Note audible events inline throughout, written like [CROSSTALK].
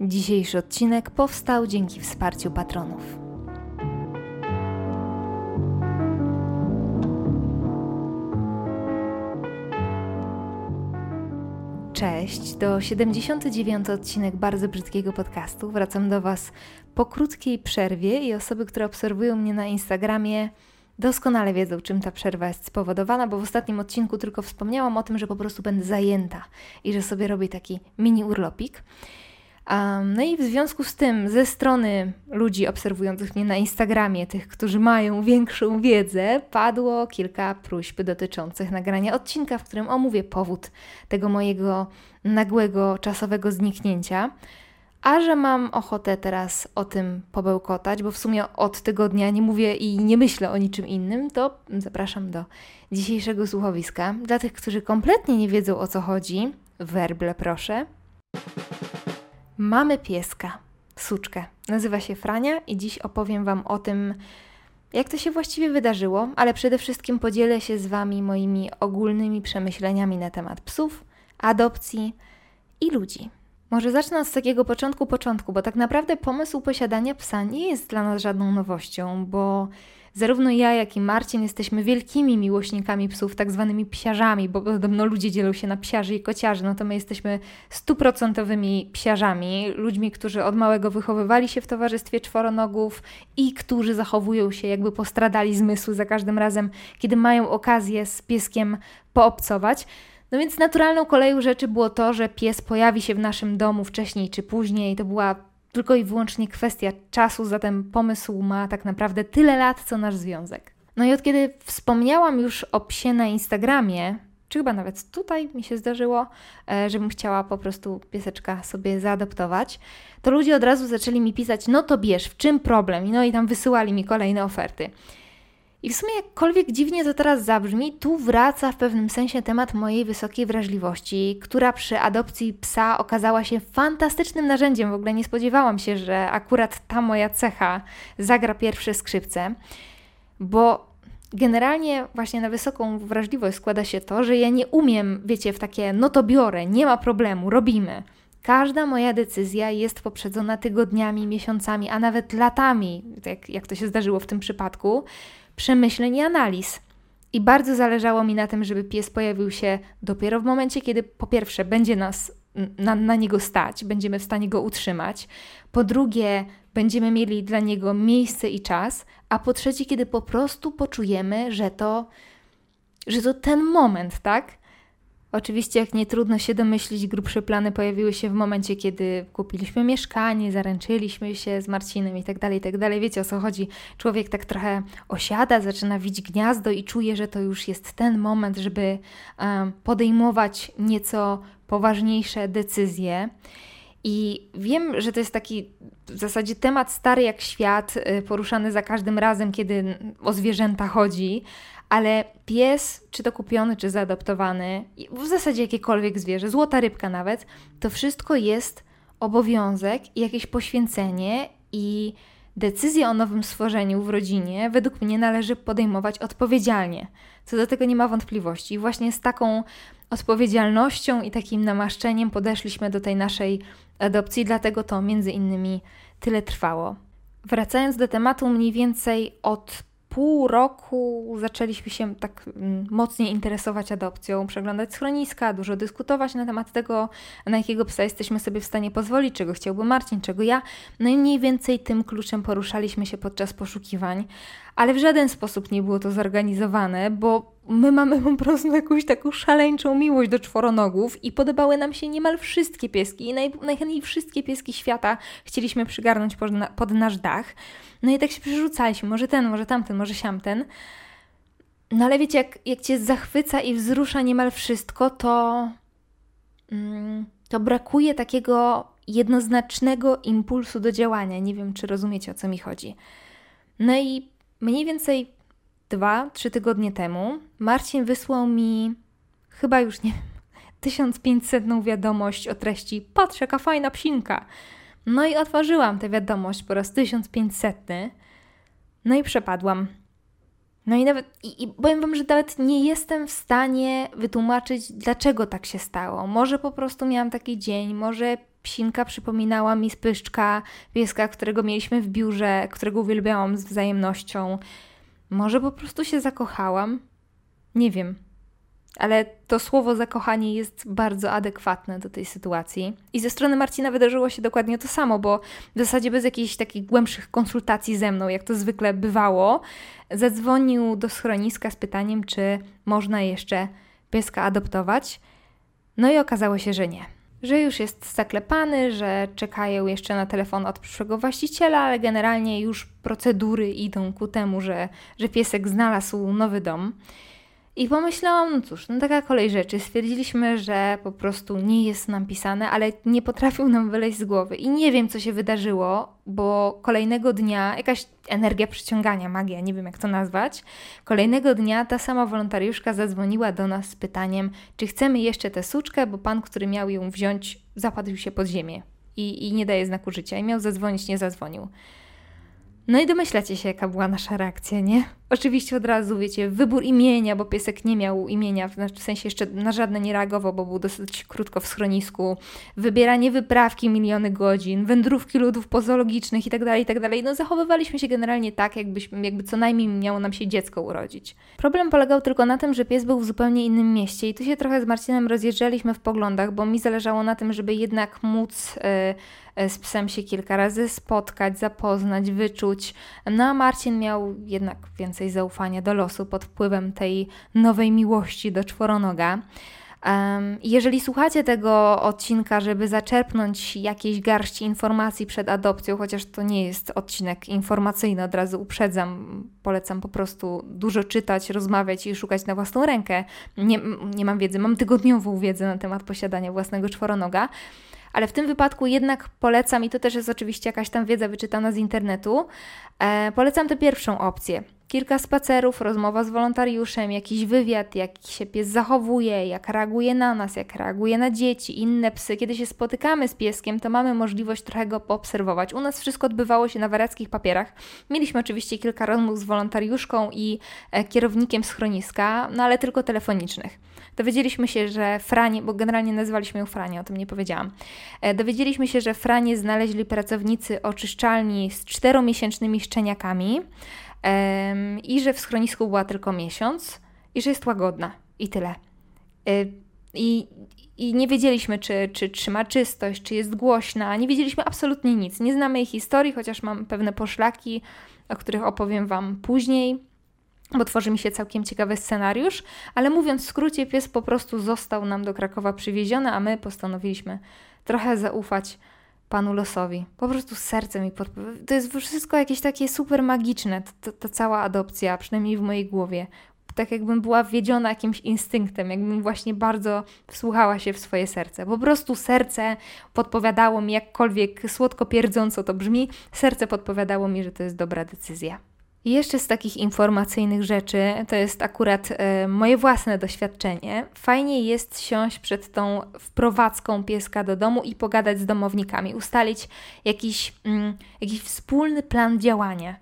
Dzisiejszy odcinek powstał dzięki wsparciu patronów. Cześć, to 79 odcinek bardzo brzydkiego podcastu. Wracam do Was po krótkiej przerwie i osoby, które obserwują mnie na Instagramie, doskonale wiedzą, czym ta przerwa jest spowodowana, bo w ostatnim odcinku tylko wspomniałam o tym, że po prostu będę zajęta i że sobie robię taki mini urlopik. Um, no i w związku z tym, ze strony ludzi obserwujących mnie na Instagramie, tych, którzy mają większą wiedzę, padło kilka próśb dotyczących nagrania odcinka, w którym omówię powód tego mojego nagłego czasowego zniknięcia. A że mam ochotę teraz o tym pobełkotać, bo w sumie od tygodnia nie mówię i nie myślę o niczym innym, to zapraszam do dzisiejszego słuchowiska. Dla tych, którzy kompletnie nie wiedzą o co chodzi, werble proszę. Mamy pieska, suczkę. Nazywa się Frania i dziś opowiem Wam o tym, jak to się właściwie wydarzyło, ale przede wszystkim podzielę się z Wami moimi ogólnymi przemyśleniami na temat psów, adopcji i ludzi. Może zacznę od takiego początku początku, bo tak naprawdę pomysł posiadania psa nie jest dla nas żadną nowością, bo zarówno ja, jak i Marcin jesteśmy wielkimi miłośnikami psów, tak zwanymi psiarzami, bo podobno ludzie dzielą się na psiarzy i kociarzy, no to my jesteśmy stuprocentowymi psiarzami, ludźmi, którzy od małego wychowywali się w towarzystwie czworonogów i którzy zachowują się jakby postradali zmysły za każdym razem, kiedy mają okazję z pieskiem poobcować. No więc naturalną koleją rzeczy było to, że pies pojawi się w naszym domu wcześniej czy później. To była tylko i wyłącznie kwestia czasu, zatem pomysł ma tak naprawdę tyle lat, co nasz związek. No i od kiedy wspomniałam już o psie na Instagramie, czy chyba nawet tutaj mi się zdarzyło, e, żebym chciała po prostu pieseczka sobie zaadoptować, to ludzie od razu zaczęli mi pisać, no to bierz, w czym problem? No i tam wysyłali mi kolejne oferty. I w sumie jakkolwiek dziwnie to teraz zabrzmi, tu wraca w pewnym sensie temat mojej wysokiej wrażliwości, która przy adopcji psa okazała się fantastycznym narzędziem. W ogóle nie spodziewałam się, że akurat ta moja cecha zagra pierwsze skrzypce, bo generalnie właśnie na wysoką wrażliwość składa się to, że ja nie umiem, wiecie, w takie no to biorę, nie ma problemu, robimy. Każda moja decyzja jest poprzedzona tygodniami, miesiącami, a nawet latami, jak, jak to się zdarzyło w tym przypadku, przemyśleń i analiz. I bardzo zależało mi na tym, żeby pies pojawił się dopiero w momencie, kiedy po pierwsze będzie nas na, na niego stać, będziemy w stanie go utrzymać, po drugie będziemy mieli dla niego miejsce i czas, a po trzecie, kiedy po prostu poczujemy, że to, że to ten moment, tak? Oczywiście, jak nie trudno się domyślić, grubsze plany pojawiły się w momencie, kiedy kupiliśmy mieszkanie, zaręczyliśmy się z Marcinem i tak dalej, tak dalej. Wiecie o co chodzi? Człowiek tak trochę osiada, zaczyna widzieć gniazdo i czuje, że to już jest ten moment, żeby podejmować nieco poważniejsze decyzje. I wiem, że to jest taki w zasadzie temat stary jak świat, y, poruszany za każdym razem, kiedy o zwierzęta chodzi, ale pies, czy to kupiony, czy zaadoptowany, w zasadzie jakiekolwiek zwierzę, złota rybka nawet, to wszystko jest obowiązek i jakieś poświęcenie i decyzję o nowym stworzeniu w rodzinie według mnie należy podejmować odpowiedzialnie. Co do tego nie ma wątpliwości. Właśnie z taką odpowiedzialnością i takim namaszczeniem podeszliśmy do tej naszej adopcji, dlatego to między innymi tyle trwało. Wracając do tematu, mniej więcej od pół roku zaczęliśmy się tak mm, mocniej interesować adopcją, przeglądać schroniska, dużo dyskutować na temat tego, na jakiego psa jesteśmy sobie w stanie pozwolić, czego chciałby Marcin, czego ja. No i mniej więcej tym kluczem poruszaliśmy się podczas poszukiwań ale w żaden sposób nie było to zorganizowane, bo my mamy po prostu jakąś taką szaleńczą miłość do czworonogów i podobały nam się niemal wszystkie pieski i naj, najchętniej wszystkie pieski świata chcieliśmy przygarnąć pod, na, pod nasz dach. No i tak się przerzucaliśmy, może ten, może tamten, może siamten. No ale wiecie, jak, jak cię zachwyca i wzrusza niemal wszystko, to, mm, to brakuje takiego jednoznacznego impulsu do działania. Nie wiem, czy rozumiecie, o co mi chodzi. No i Mniej więcej dwa, trzy tygodnie temu Marcin wysłał mi chyba już nie wiem, 1500 wiadomość o treści Patrz, jaka fajna psinka. No i otworzyłam tę wiadomość po raz 1500. No i przepadłam. No i nawet, i, i powiem Wam, że nawet nie jestem w stanie wytłumaczyć, dlaczego tak się stało. Może po prostu miałam taki dzień, może psinka przypominała mi spyszczka, pieska, którego mieliśmy w biurze, którego uwielbiałam z wzajemnością. Może po prostu się zakochałam? Nie wiem. Ale to słowo zakochanie jest bardzo adekwatne do tej sytuacji. I ze strony Marcina wydarzyło się dokładnie to samo, bo w zasadzie bez jakichś takich głębszych konsultacji ze mną, jak to zwykle bywało, zadzwonił do schroniska z pytaniem, czy można jeszcze pieska adoptować. No i okazało się, że nie że już jest zaklepany, że czekają jeszcze na telefon od przyszłego właściciela, ale generalnie już procedury idą ku temu, że, że piesek znalazł nowy dom. I pomyślałam, no cóż, no taka kolej rzeczy. Stwierdziliśmy, że po prostu nie jest nam pisane, ale nie potrafił nam wyleźć z głowy. I nie wiem, co się wydarzyło, bo kolejnego dnia, jakaś energia przyciągania, magia, nie wiem jak to nazwać, kolejnego dnia ta sama wolontariuszka zadzwoniła do nas z pytaniem, czy chcemy jeszcze tę suczkę, bo pan, który miał ją wziąć, zapadł się pod ziemię i, i nie daje znaku życia. I miał zadzwonić, nie zadzwonił. No i domyślacie się, jaka była nasza reakcja, nie? Oczywiście od razu, wiecie, wybór imienia, bo piesek nie miał imienia, w sensie jeszcze na żadne nie reagował, bo był dosyć krótko w schronisku. Wybieranie wyprawki miliony godzin, wędrówki ludów pozologicznych itd., tak itd. Tak no zachowywaliśmy się generalnie tak, jakbyśmy, jakby co najmniej miało nam się dziecko urodzić. Problem polegał tylko na tym, że pies był w zupełnie innym mieście i tu się trochę z Marcinem rozjeżdżaliśmy w poglądach, bo mi zależało na tym, żeby jednak móc... Yy, z psem się kilka razy spotkać, zapoznać, wyczuć. No a Marcin miał jednak więcej więcej zaufania do losu pod wpływem tej nowej miłości do czworonoga. Jeżeli słuchacie tego odcinka, żeby zaczerpnąć jakieś garści informacji przed adopcją, chociaż to nie jest odcinek informacyjny, od razu uprzedzam, polecam po prostu dużo czytać, rozmawiać i szukać na własną rękę. Nie, nie mam wiedzy, mam tygodniową wiedzę na temat posiadania własnego czworonoga, ale w tym wypadku jednak polecam, i to też jest oczywiście jakaś tam wiedza wyczytana z internetu, e, polecam tę pierwszą opcję. Kilka spacerów, rozmowa z wolontariuszem, jakiś wywiad, jak się pies zachowuje, jak reaguje na nas, jak reaguje na dzieci, inne psy. Kiedy się spotykamy z pieskiem, to mamy możliwość trochę go poobserwować. U nas wszystko odbywało się na wariackich papierach. Mieliśmy oczywiście kilka rozmów z wolontariuszką i e, kierownikiem schroniska, no ale tylko telefonicznych. Dowiedzieliśmy się, że Franie, bo generalnie nazywaliśmy ją Franie, o tym nie powiedziałam. E, dowiedzieliśmy się, że Franie znaleźli pracownicy oczyszczalni z czteromiesięcznymi szczeniakami i że w schronisku była tylko miesiąc i że jest łagodna i tyle. E, I, i nie wiedzieliśmy, czy, czy trzyma czystość, czy jest głośna, nie wiedzieliśmy absolutnie nic. Nie znamy jej historii, chociaż mam pewne poszlaki, o których opowiem Wam później bo tworzy mi się całkiem ciekawy scenariusz, ale mówiąc w skrócie, pies po prostu został nam do Krakowa przywieziony, a my postanowiliśmy trochę zaufać panu losowi. Po prostu z sercem i pod... To jest wszystko jakieś takie super magiczne, ta cała adopcja, przynajmniej w mojej głowie. Tak jakbym była wiedziona jakimś instynktem, jakbym właśnie bardzo wsłuchała się w swoje serce. Po prostu serce podpowiadało mi, jakkolwiek słodko pierdząco to brzmi, serce podpowiadało mi, że to jest dobra decyzja. I jeszcze z takich informacyjnych rzeczy, to jest akurat e, moje własne doświadczenie. Fajnie jest siąść przed tą wprowadzką pieska do domu i pogadać z domownikami, ustalić jakiś, mm, jakiś wspólny plan działania.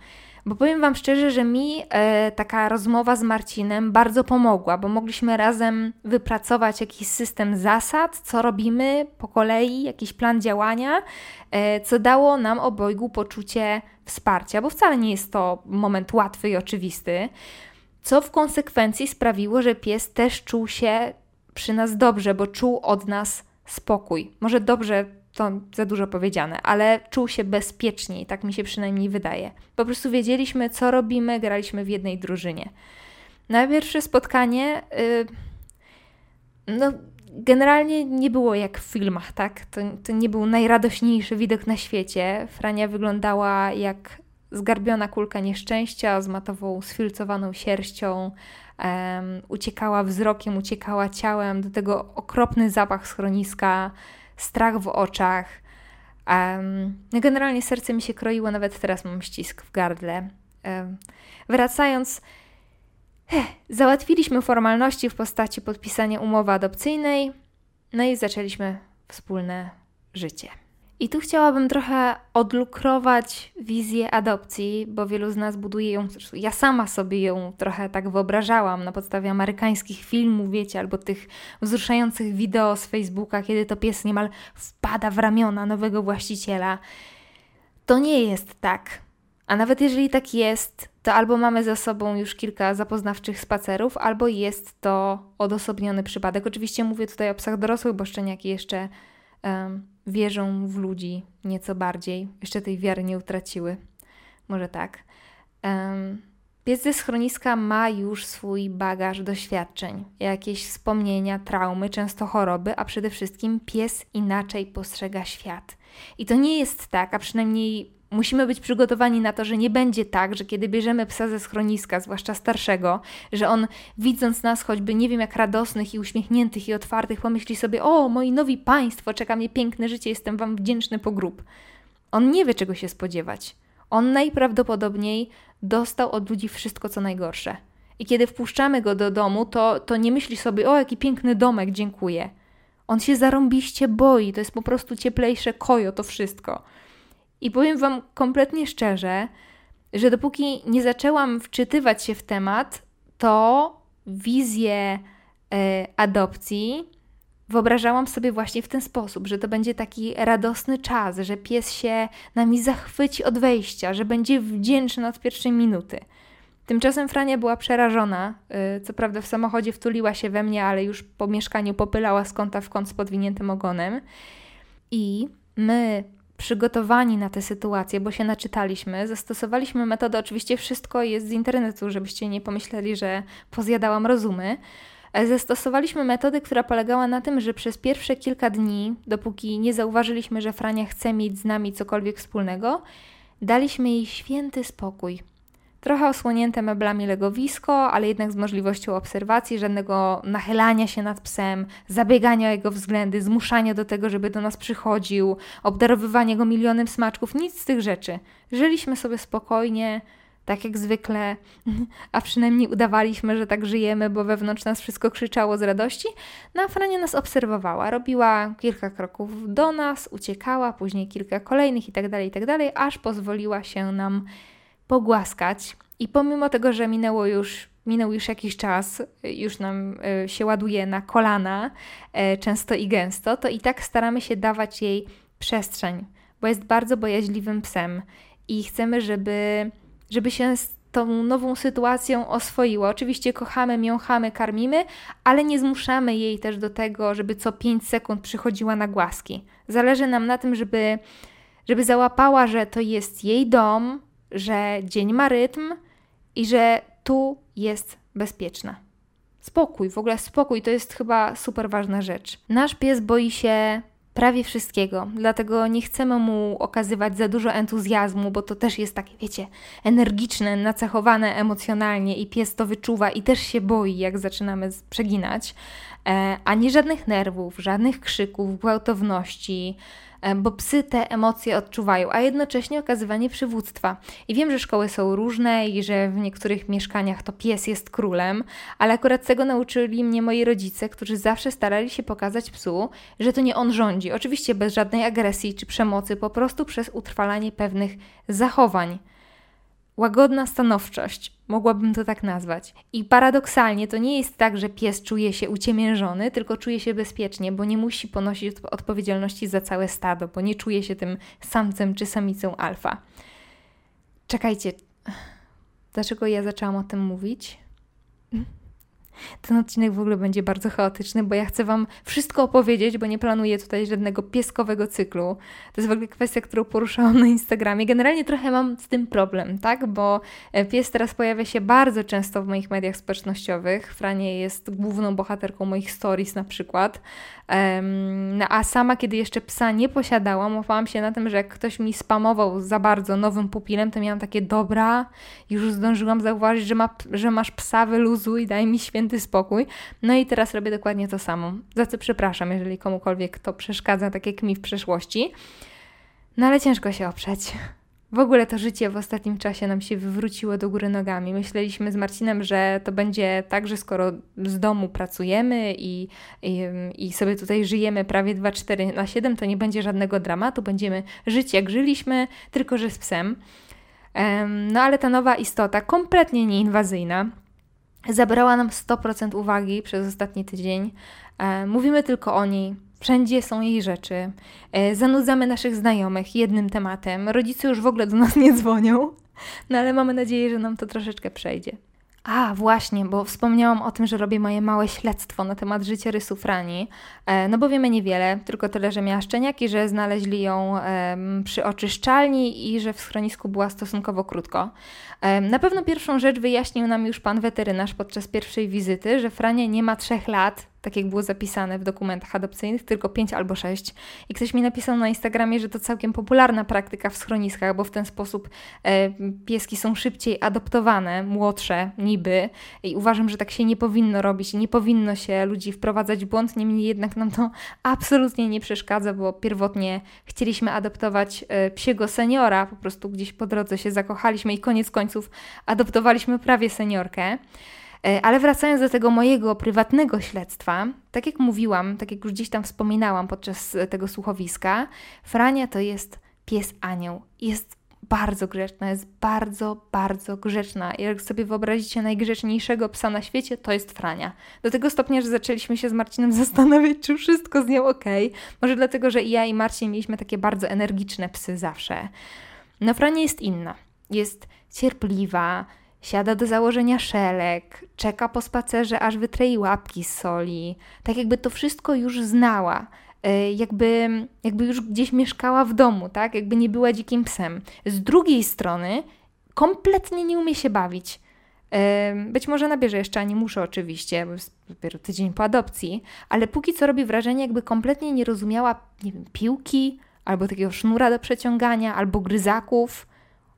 Bo powiem Wam szczerze, że mi e, taka rozmowa z Marcinem bardzo pomogła, bo mogliśmy razem wypracować jakiś system zasad, co robimy po kolei, jakiś plan działania, e, co dało nam obojgu poczucie wsparcia, bo wcale nie jest to moment łatwy i oczywisty, co w konsekwencji sprawiło, że pies też czuł się przy nas dobrze, bo czuł od nas spokój. Może dobrze to za dużo powiedziane, ale czuł się bezpieczniej, tak mi się przynajmniej wydaje. Po prostu wiedzieliśmy, co robimy, graliśmy w jednej drużynie. Na pierwsze spotkanie, yy, no, generalnie nie było jak w filmach, tak? To, to nie był najradośniejszy widok na świecie. Frania wyglądała jak zgarbiona kulka nieszczęścia z matową, sfilcowaną sierścią. Um, uciekała wzrokiem, uciekała ciałem, do tego okropny zapach schroniska strach w oczach. Um, generalnie serce mi się kroiło, nawet teraz mam ścisk w gardle. Um, wracając, eh, załatwiliśmy formalności w postaci podpisania umowy adopcyjnej, no i zaczęliśmy wspólne życie. I tu chciałabym trochę odlukrować wizję adopcji, bo wielu z nas buduje ją, ja sama sobie ją trochę tak wyobrażałam na podstawie amerykańskich filmów, wiecie, albo tych wzruszających wideo z Facebooka, kiedy to pies niemal wpada w ramiona nowego właściciela. To nie jest tak. A nawet jeżeli tak jest, to albo mamy za sobą już kilka zapoznawczych spacerów, albo jest to odosobniony przypadek. Oczywiście mówię tutaj o psach dorosłych, bo szczeniaki jeszcze um, wierzą w ludzi nieco bardziej. Jeszcze tej wiary nie utraciły. Może tak. Pies ze schroniska ma już swój bagaż doświadczeń, jakieś wspomnienia, traumy, często choroby, a przede wszystkim pies inaczej postrzega świat. I to nie jest tak, a przynajmniej Musimy być przygotowani na to, że nie będzie tak, że kiedy bierzemy psa ze schroniska, zwłaszcza starszego, że on widząc nas choćby nie wiem jak radosnych i uśmiechniętych i otwartych, pomyśli sobie: O, moi nowi państwo, czeka mnie piękne życie, jestem wam wdzięczny po grób. On nie wie, czego się spodziewać. On najprawdopodobniej dostał od ludzi wszystko, co najgorsze. I kiedy wpuszczamy go do domu, to, to nie myśli sobie: O, jaki piękny domek, dziękuję. On się zarąbiście boi, to jest po prostu cieplejsze kojo, to wszystko. I powiem Wam kompletnie szczerze, że dopóki nie zaczęłam wczytywać się w temat, to wizję e, adopcji wyobrażałam sobie właśnie w ten sposób, że to będzie taki radosny czas, że pies się nami zachwyci od wejścia, że będzie wdzięczny od pierwszej minuty. Tymczasem Frania była przerażona. E, co prawda w samochodzie wtuliła się we mnie, ale już po mieszkaniu popylała z kąta w kąt z podwiniętym ogonem. I my przygotowani na tę sytuację, bo się naczytaliśmy, zastosowaliśmy metodę, oczywiście wszystko jest z internetu, żebyście nie pomyśleli, że pozjadałam rozumy. E, zastosowaliśmy metodę, która polegała na tym, że przez pierwsze kilka dni, dopóki nie zauważyliśmy, że Frania chce mieć z nami cokolwiek wspólnego, daliśmy jej święty spokój. Trochę osłonięte meblami legowisko, ale jednak z możliwością obserwacji, żadnego nachylania się nad psem, zabiegania o jego względy, zmuszania do tego, żeby do nas przychodził, obdarowywania go milionem smaczków, nic z tych rzeczy. Żyliśmy sobie spokojnie, tak jak zwykle, [LAUGHS] a przynajmniej udawaliśmy, że tak żyjemy, bo wewnątrz nas wszystko krzyczało z radości. No a nas obserwowała, robiła kilka kroków do nas, uciekała, później kilka kolejnych itd., tak itd., tak aż pozwoliła się nam pogłaskać. I pomimo tego, że minęło już, minął już jakiś czas, już nam e, się ładuje na kolana, e, często i gęsto, to i tak staramy się dawać jej przestrzeń, bo jest bardzo bojaźliwym psem i chcemy, żeby, żeby się z tą nową sytuacją oswoiła. Oczywiście kochamy, miąchamy, karmimy, ale nie zmuszamy jej też do tego, żeby co 5 sekund przychodziła na głaski. Zależy nam na tym, żeby, żeby załapała, że to jest jej dom, że dzień ma rytm i że tu jest bezpieczna. Spokój, w ogóle spokój to jest chyba super ważna rzecz. Nasz pies boi się prawie wszystkiego, dlatego nie chcemy mu okazywać za dużo entuzjazmu, bo to też jest takie, wiecie, energiczne, nacechowane emocjonalnie i pies to wyczuwa i też się boi, jak zaczynamy przeginać, e, ani żadnych nerwów, żadnych krzyków, gwałtowności, bo psy te emocje odczuwają, a jednocześnie okazywanie przywództwa. I wiem, że szkoły są różne i że w niektórych mieszkaniach to pies jest królem, ale akurat tego nauczyli mnie moi rodzice, którzy zawsze starali się pokazać psu, że to nie on rządzi. Oczywiście bez żadnej agresji czy przemocy, po prostu przez utrwalanie pewnych zachowań. Łagodna stanowczość, mogłabym to tak nazwać. I paradoksalnie to nie jest tak, że pies czuje się uciemiężony, tylko czuje się bezpiecznie, bo nie musi ponosić odpowiedzialności za całe stado, bo nie czuje się tym samcem czy samicą alfa. Czekajcie, dlaczego ja zaczęłam o tym mówić? Ten odcinek w ogóle będzie bardzo chaotyczny, bo ja chcę Wam wszystko opowiedzieć, bo nie planuję tutaj żadnego pieskowego cyklu. To jest w ogóle kwestia, którą poruszałam na Instagramie. Generalnie trochę mam z tym problem, tak? Bo e, pies teraz pojawia się bardzo często w moich mediach społecznościowych. Franie jest główną bohaterką moich stories na przykład. No, a sama, kiedy jeszcze psa nie posiadałam, łapałam się na tym, że jak ktoś mi spamował za bardzo nowym pupilem, to miałam takie dobra, już zdążyłam zauważyć, że, ma, że masz psa, wyluzuj, daj mi święty spokój. No i teraz robię dokładnie to samo. Za co przepraszam, jeżeli komukolwiek to przeszkadza, tak jak mi w przeszłości. No ale ciężko się oprzeć. w ogóle to życie w ostatnim czasie nam się wywróciło do góry nogami. Myśleliśmy z Marcinem, że to będzie tak, że skoro z domu pracujemy i, i, i sobie tutaj żyjemy prawie 2-4 na 7, to nie będzie żadnego dramatu, będziemy żyć jak żyliśmy, tylko że z psem. No ale ta nowa istota, kompletnie nieinwazyjna, zabrała nam 100% uwagi przez ostatni tydzień. Mówimy tylko o niej, Wszędzie są jej rzeczy. E, zanudzamy naszych znajomych jednym tematem. Rodzice już w ogóle do nas nie dzwonią. No ale mamy nadzieję, że nam to troszeczkę przejdzie. A, właśnie, bo wspomniałam o tym, że robię moje małe śledztwo na temat życiorysu Frani. E, no bo wiemy niewiele, tylko tyle, że miała szczeniaki, że znaleźli ją przy oczyszczalni i że w schronisku była stosunkowo krótko. Na pewno pierwszą rzecz wyjaśnił nam już pan weterynarz podczas pierwszej wizyty, że Frania nie ma trzech lat, tak jak było zapisane w dokumentach adopcyjnych, tylko 5 albo 6. I ktoś mi napisał na Instagramie, że to całkiem popularna praktyka w schroniskach, bo w ten sposób e, pieski są szybciej adoptowane, młodsze niby. I uważam, że tak się nie powinno robić, nie powinno się ludzi wprowadzać w błąd, niemniej jednak nam to [LAUGHS] absolutnie nie przeszkadza, bo pierwotnie chcieliśmy adoptować e, psiego seniora, po prostu gdzieś po drodze się zakochaliśmy i koniec końców adoptowaliśmy prawie seniorkę. E, ale wracając do tego mojego prywatnego śledztwa, tak jak mówiłam, tak jak już gdzieś tam wspominałam podczas tego słuchowiska, Frania to jest pies anioł. Jest bardzo grzeczna, jest bardzo, bardzo grzeczna. Jak sobie wyobrazicie najgrzeczniejszego psa na świecie, to jest Frania. Do tego stopnia, że zaczęliśmy się z Marcinem [LAUGHS] zastanawiać, czy wszystko z nią ok. Może dlatego, że i ja i Marcin mieliśmy takie bardzo energiczne psy zawsze. No Frania jest inna. Jest cierpliwa, Siada do założenia szelek, czeka po spacerze, aż wytrei łapki z soli. Tak jakby to wszystko już znała. E, jakby, jakby już gdzieś mieszkała w domu, tak? Jakby nie była dzikim psem. Z drugiej strony kompletnie nie umie się bawić. E, być może nabierze jeszcze, a nie muszę oczywiście, bo jest dopiero tydzień po adopcji, ale póki co robi wrażenie, jakby kompletnie nie rozumiała, nie wiem, piłki, albo takiego sznura do przeciągania, albo gryzaków.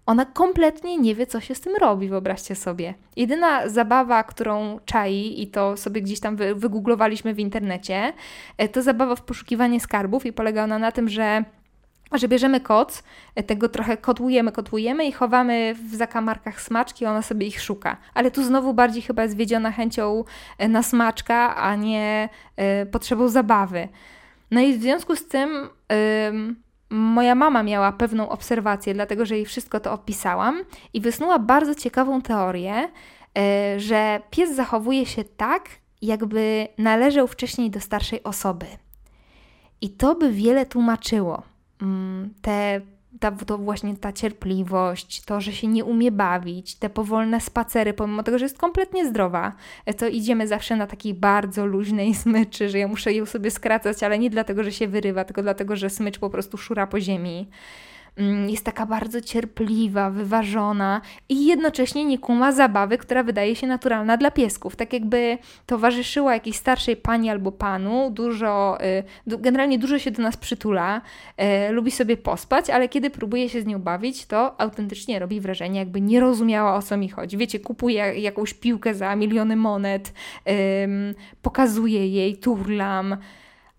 Ona kompletnie nie wie, co się z tym robi, wyobraźcie sobie. Jedyna zabawa, którą czai, i to sobie gdzieś tam wygooglowaliśmy w internecie, e, to zabawa w poszukiwanie skarbów i polega ona na tym, że że bierzemy koc, e, tego trochę kotłujemy, kotłujemy i chowamy w zakamarkach smaczki, ona sobie ich szuka. Ale tu znowu bardziej chyba jest wiedziona chęcią e, na smaczka, a nie potrzebą zabawy. No i w związku z tym moja mama miała pewną obserwację, dlatego że jej wszystko to opisałam i wysnuła bardzo ciekawą teorię, e, że pies zachowuje się tak, jakby należał wcześniej do starszej osoby. I to by wiele tłumaczyło. Mm, te ta, to właśnie ta cierpliwość, to, że się nie umie bawić, te powolne spacery, pomimo tego, że jest kompletnie zdrowa, to idziemy zawsze na takiej bardzo luźnej smyczy, że ja muszę ją sobie skracać, ale nie dlatego, że się wyrywa, tylko dlatego, że smycz po prostu szura po ziemi. Mm, jest taka bardzo cierpliwa, wyważona i jednocześnie nie kuma zabawy, która wydaje się naturalna dla piesków. Tak jakby towarzyszyła jakiejś starszej pani albo panu, dużo, y, generalnie dużo się do nas przytula, y, lubi sobie pospać, ale kiedy próbuje się z nią bawić, to autentycznie robi wrażenie, jakby nie rozumiała o co mi chodzi. Wiecie, kupuje jakąś piłkę za miliony monet, pokazuje jej, turlam.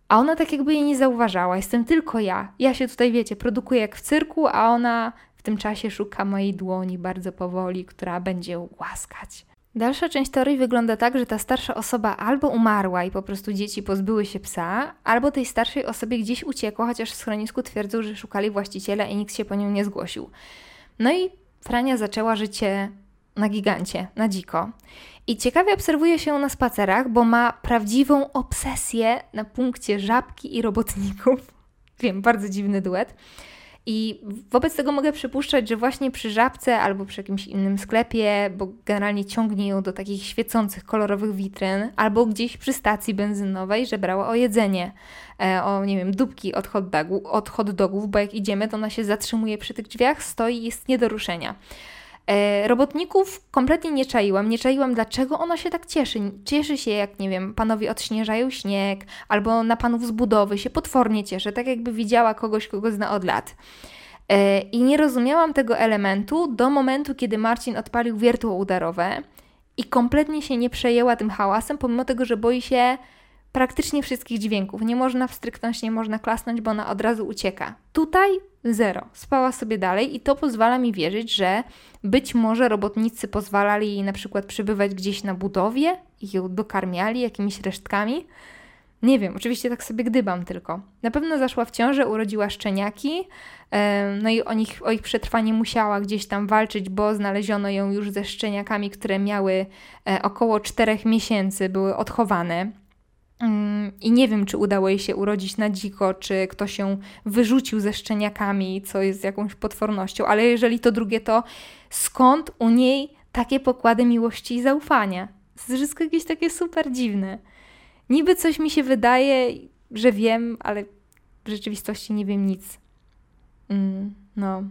A ona tak jakby jej nie zauważała. Jestem tylko ja. Ja się tutaj, wiecie, produkuję jak w cyrku, a ona w tym czasie szuka mojej dłoni bardzo powoli, która będzie łaskać. Dalsza część teorii wygląda tak, że ta starsza osoba albo umarła i po prostu dzieci pozbyły się psa, albo tej starszej osobie gdzieś uciekło, chociaż w schronisku twierdzą, że szukali właściciela i nikt się po nią nie zgłosił. No i Frania zaczęła życie na gigancie, na dziko. I ciekawie obserwuje się na spacerach, bo ma prawdziwą obsesję na punkcie żabki i robotników. [LAUGHS] Wiem, bardzo dziwny duet. I wobec tego mogę przypuszczać, że właśnie przy żabce albo przy jakimś innym sklepie, bo generalnie ciągnie ją do takich świecących, kolorowych witryn, albo gdzieś przy stacji benzynowej, że brała o jedzenie, e, o nie wiem, dupki od hot, dogu, od hot dogów, bo jak idziemy, to ona się zatrzymuje przy tych drzwiach, stoi i jest nie do ruszenia. E, robotników kompletnie nie czaiłam. Nie czaiłam, dlaczego ona się tak cieszy. Cieszy się, jak nie wiem, panowie odśnieżają śnieg, albo na panów z budowy się potwornie cieszy, tak jakby widziała kogoś, kogo zna od lat. E, I nie rozumiałam tego elementu do momentu, kiedy Marcin odpalił wiertło udarowe i kompletnie się nie przejęła tym hałasem, pomimo tego, że boi się praktycznie wszystkich dźwięków. Nie można wstryknąć, nie można klasnąć, bo ona od razu ucieka. Tutaj zero. Spała sobie dalej i to pozwala mi wierzyć, że być może robotnicy pozwalali jej na przykład przebywać gdzieś na budowie i ją dokarmiali jakimiś resztkami. Nie wiem, oczywiście tak sobie gdybam tylko. Na pewno zaszła w ciążę, urodziła szczeniaki, no i o, nich, o ich przetrwanie musiała gdzieś tam walczyć, bo znaleziono ją już ze szczeniakami, które miały e, około 4 miesięcy, były odchowane. Mm, I nie wiem, czy udało jej się urodzić na dziko, czy ktoś ją wyrzucił ze szczeniakami, co jest jakąś potwornością, ale jeżeli to drugie, to skąd u niej takie pokłady miłości i zaufania? To jest wszystko jakieś takie super dziwne. Niby coś mi się wydaje, że wiem, ale w rzeczywistości nie wiem nic. Mm, no.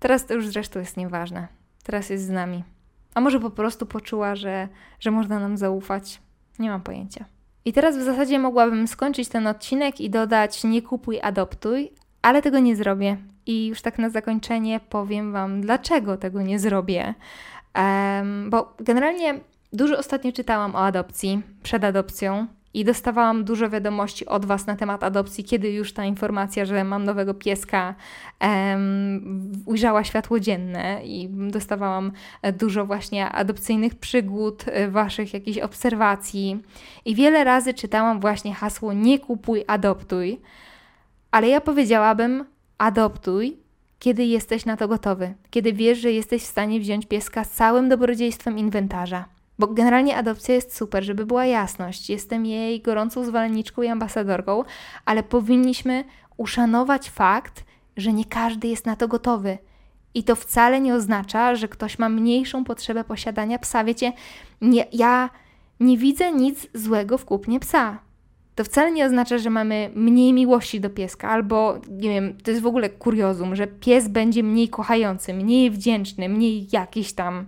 Teraz to już zresztą jest nieważne. Teraz jest z nami. A może po prostu poczuła, że, że można nam zaufać? Nie mam pojęcia. I teraz w zasadzie mogłabym skończyć ten odcinek i dodać nie kupuj, adoptuj, ale tego nie zrobię. I już tak na zakończenie powiem Wam, dlaczego tego nie zrobię. Um, bo generalnie dużo ostatnio czytałam o adopcji, przed adopcją, i dostawałam dużo wiadomości od Was na temat adopcji, kiedy już ta informacja, że mam nowego pieska, um, ujrzała światło dzienne i dostawałam dużo właśnie adopcyjnych przygód, e, Waszych jakichś obserwacji. I wiele razy czytałam właśnie hasło nie kupuj, adoptuj, ale ja powiedziałabym adoptuj, kiedy jesteś na to gotowy, kiedy wiesz, że jesteś w stanie wziąć pieska z całym dobrodziejstwem inwentarza. Bo generalnie adopcja jest super, żeby była jasność. Jestem jej gorącą zwolenniczką i ambasadorką, ale powinniśmy uszanować fakt, że nie każdy jest na to gotowy. I to wcale nie oznacza, że ktoś ma mniejszą potrzebę posiadania psa. Wiecie, nie, ja nie widzę nic złego w kupnie psa. To wcale nie oznacza, że mamy mniej miłości do pieska, albo nie wiem, to jest w ogóle kuriozum, że pies będzie mniej kochający, mniej wdzięczny, mniej jakiś tam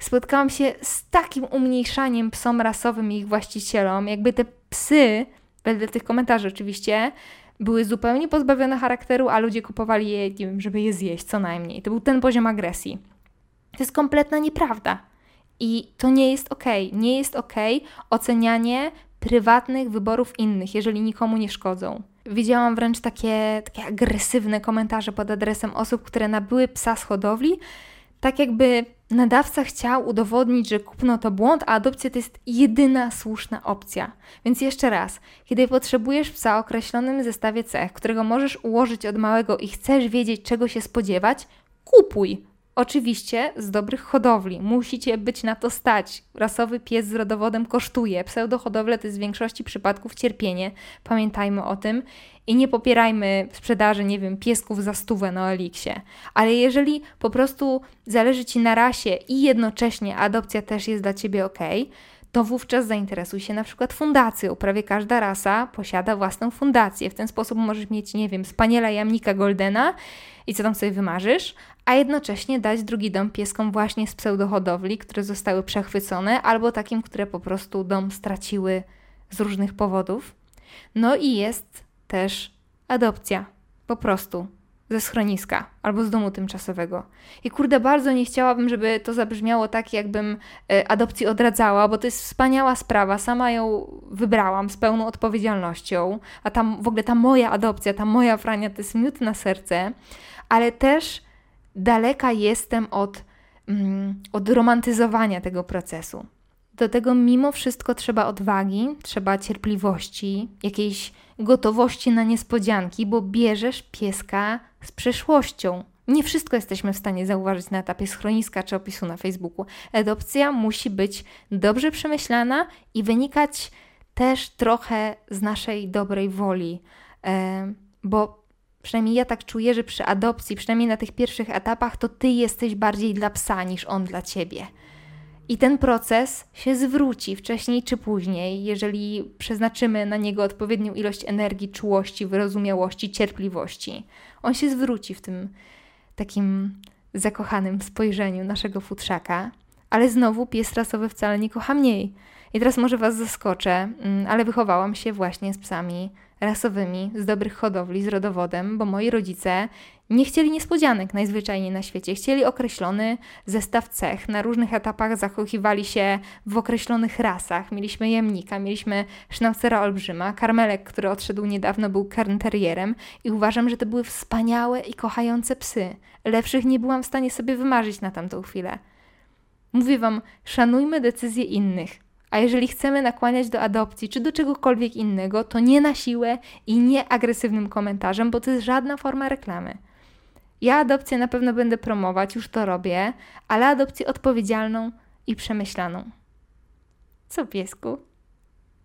spotkałam się z takim umniejszaniem psom rasowym i ich właścicielom, jakby te psy, wedle tych komentarzy oczywiście, były zupełnie pozbawione charakteru, a ludzie kupowali je, nie wiem, żeby je zjeść, co najmniej. To był ten poziom agresji. To jest kompletna nieprawda. I to nie jest ok. Nie jest ok ocenianie prywatnych wyborów innych, jeżeli nikomu nie szkodzą. Widziałam wręcz takie, takie agresywne komentarze pod adresem osób, które nabyły psa z hodowli, tak jakby nadawca chciał udowodnić, że kupno to błąd, a adopcja to jest jedyna słuszna opcja. Więc jeszcze raz, kiedy potrzebujesz psa o określonym zestawie cech, którego możesz ułożyć od małego i chcesz wiedzieć, czego się spodziewać, kupuj. Oczywiście z dobrych hodowli. Musicie być na to stać. Rasowy pies z rodowodem kosztuje. Pseudohodowle to jest w większości przypadków cierpienie. Pamiętajmy o tym. I nie popierajmy sprzedaży, nie wiem, piesków za stówę na Eliksie. Ale jeżeli po prostu zależy Ci na rasie i jednocześnie adopcja też jest dla Ciebie ok, to wówczas zainteresuj się na przykład fundacją. Prawie każda rasa posiada własną fundację. W ten sposób możesz mieć, nie wiem, spaniela jamnika Goldena i co tam sobie wymarzysz, a jednocześnie dać drugi dom pieskom właśnie z pseudohodowli, które zostały przechwycone, albo takim, które po prostu dom straciły z różnych powodów. No i jest też adopcja, po prostu ze schroniska albo z domu tymczasowego. I kurde, bardzo nie chciałabym, żeby to zabrzmiało tak, jakbym e, adopcji odradzała, bo to jest wspaniała sprawa. Sama ją wybrałam z pełną odpowiedzialnością, a tam w ogóle ta moja adopcja, ta moja Frania to jest miód na serce, ale też daleka jestem od, mm, od romantyzowania tego procesu. Do tego mimo wszystko trzeba odwagi, trzeba cierpliwości, jakiejś gotowości na niespodzianki, bo bierzesz pieska z przeszłością. Nie wszystko jesteśmy w stanie zauważyć na etapie schroniska czy opisu na Facebooku. Adopcja musi być dobrze przemyślana i wynikać też trochę z naszej dobrej woli, e, bo przynajmniej ja tak czuję, że przy adopcji, przynajmniej na tych pierwszych etapach, to ty jesteś bardziej dla psa niż on dla ciebie. I ten proces się zwróci wcześniej czy później, jeżeli przeznaczymy na niego odpowiednią ilość energii, czułości, wyrozumiałości, cierpliwości. On się zwróci w tym takim zakochanym spojrzeniu naszego futrzaka, ale znowu pies rasowy wcale nie kocha mniej. I teraz może Was zaskoczę, mm, ale wychowałam się właśnie z psami rasowymi, z dobrych hodowli, z rodowodem, bo moi rodzice nie chcieli niespodzianek najzwyczajniej na świecie. Chcieli określony zestaw cech. Na różnych etapach zakochiwali się w określonych rasach. Mieliśmy jemnika, mieliśmy sznaucera olbrzyma, karmelek, który odszedł niedawno, był kernterierem i uważam, że to były wspaniałe i kochające psy. Lepszych nie byłam w stanie sobie wymarzyć na tamtą chwilę. Mówię Wam, szanujmy decyzje innych. A jeżeli chcemy nakłaniać do adopcji czy do czegokolwiek innego, to nie na siłę i nie agresywnym komentarzem, bo to jest żadna forma reklamy. Ja adopcję na pewno będę promować, już to robię, ale adopcję odpowiedzialną i przemyślaną. Co piesku?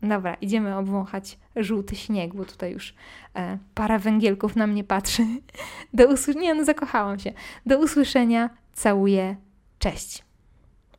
Dobra, idziemy obwąchać żółty śnieg, bo tutaj już e, para węgielków na mnie patrzy. [LAUGHS] Do usłyszenia, no zakochałam się. Do usłyszenia, całuję, cześć.